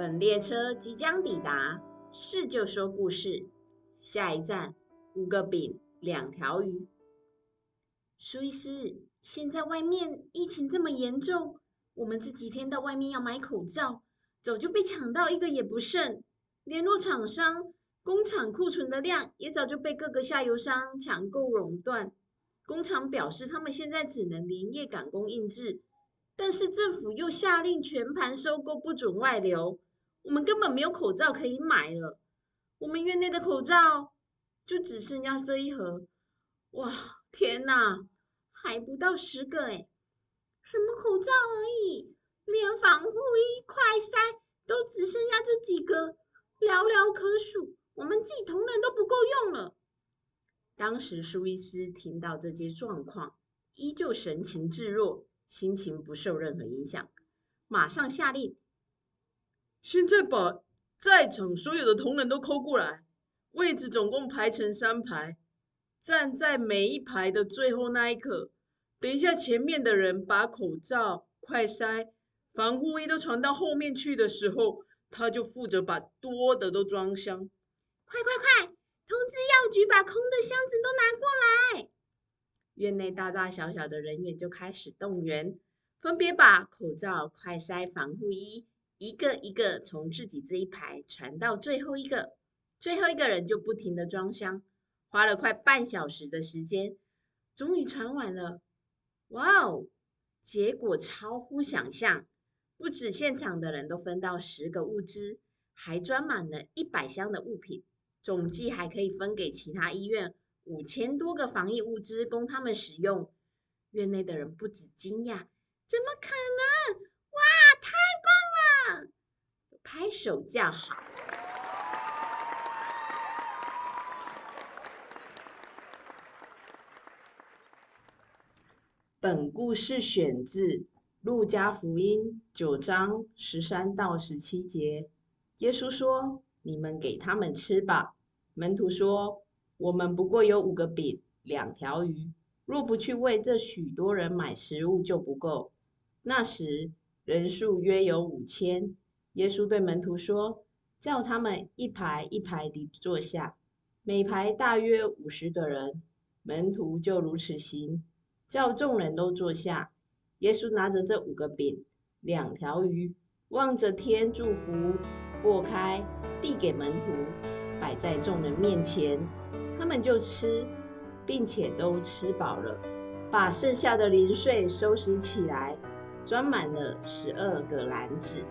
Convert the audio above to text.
本列车即将抵达，是就说故事。下一站，五个饼，两条鱼。苏医师，现在外面疫情这么严重，我们这几天到外面要买口罩，早就被抢到一个也不剩。联络厂商，工厂库存的量也早就被各个下游商抢购垄断。工厂表示，他们现在只能连夜赶工印制，但是政府又下令全盘收购，不准外流。我们根本没有口罩可以买了，我们院内的口罩就只剩下这一盒。哇，天哪，还不到十个哎！什么口罩而已，连防护衣、快塞都只剩下这几个，寥寥可数。我们自己同仁都不够用了。当时苏医师听到这些状况，依旧神情自若，心情不受任何影响，马上下令。现在把在场所有的同仁都 call 过来，位置总共排成三排，站在每一排的最后那一刻。等一下，前面的人把口罩、快筛、防护衣都传到后面去的时候，他就负责把多的都装箱。快快快，通知药局把空的箱子都拿过来。院内大大小小的人员就开始动员，分别把口罩、快筛、防护衣。一个一个从自己这一排传到最后一个，最后一个人就不停的装箱，花了快半小时的时间，终于传完了。哇哦，结果超乎想象，不止现场的人都分到十个物资，还装满了一百箱的物品，总计还可以分给其他医院五千多个防疫物资供他们使用。院内的人不止惊讶，怎么可能？哇，太！拍手叫好。本故事选自《路加福音》九章十三到十七节。耶稣说：“你们给他们吃吧。”门徒说：“我们不过有五个饼，两条鱼，若不去为这许多人买食物，就不够。”那时人数约有五千。耶稣对门徒说：“叫他们一排一排地坐下，每排大约五十个人。”门徒就如此行，叫众人都坐下。耶稣拿着这五个饼、两条鱼，望着天祝福，擘开，递给门徒，摆在众人面前。他们就吃，并且都吃饱了，把剩下的零碎收拾起来，装满了十二个篮子。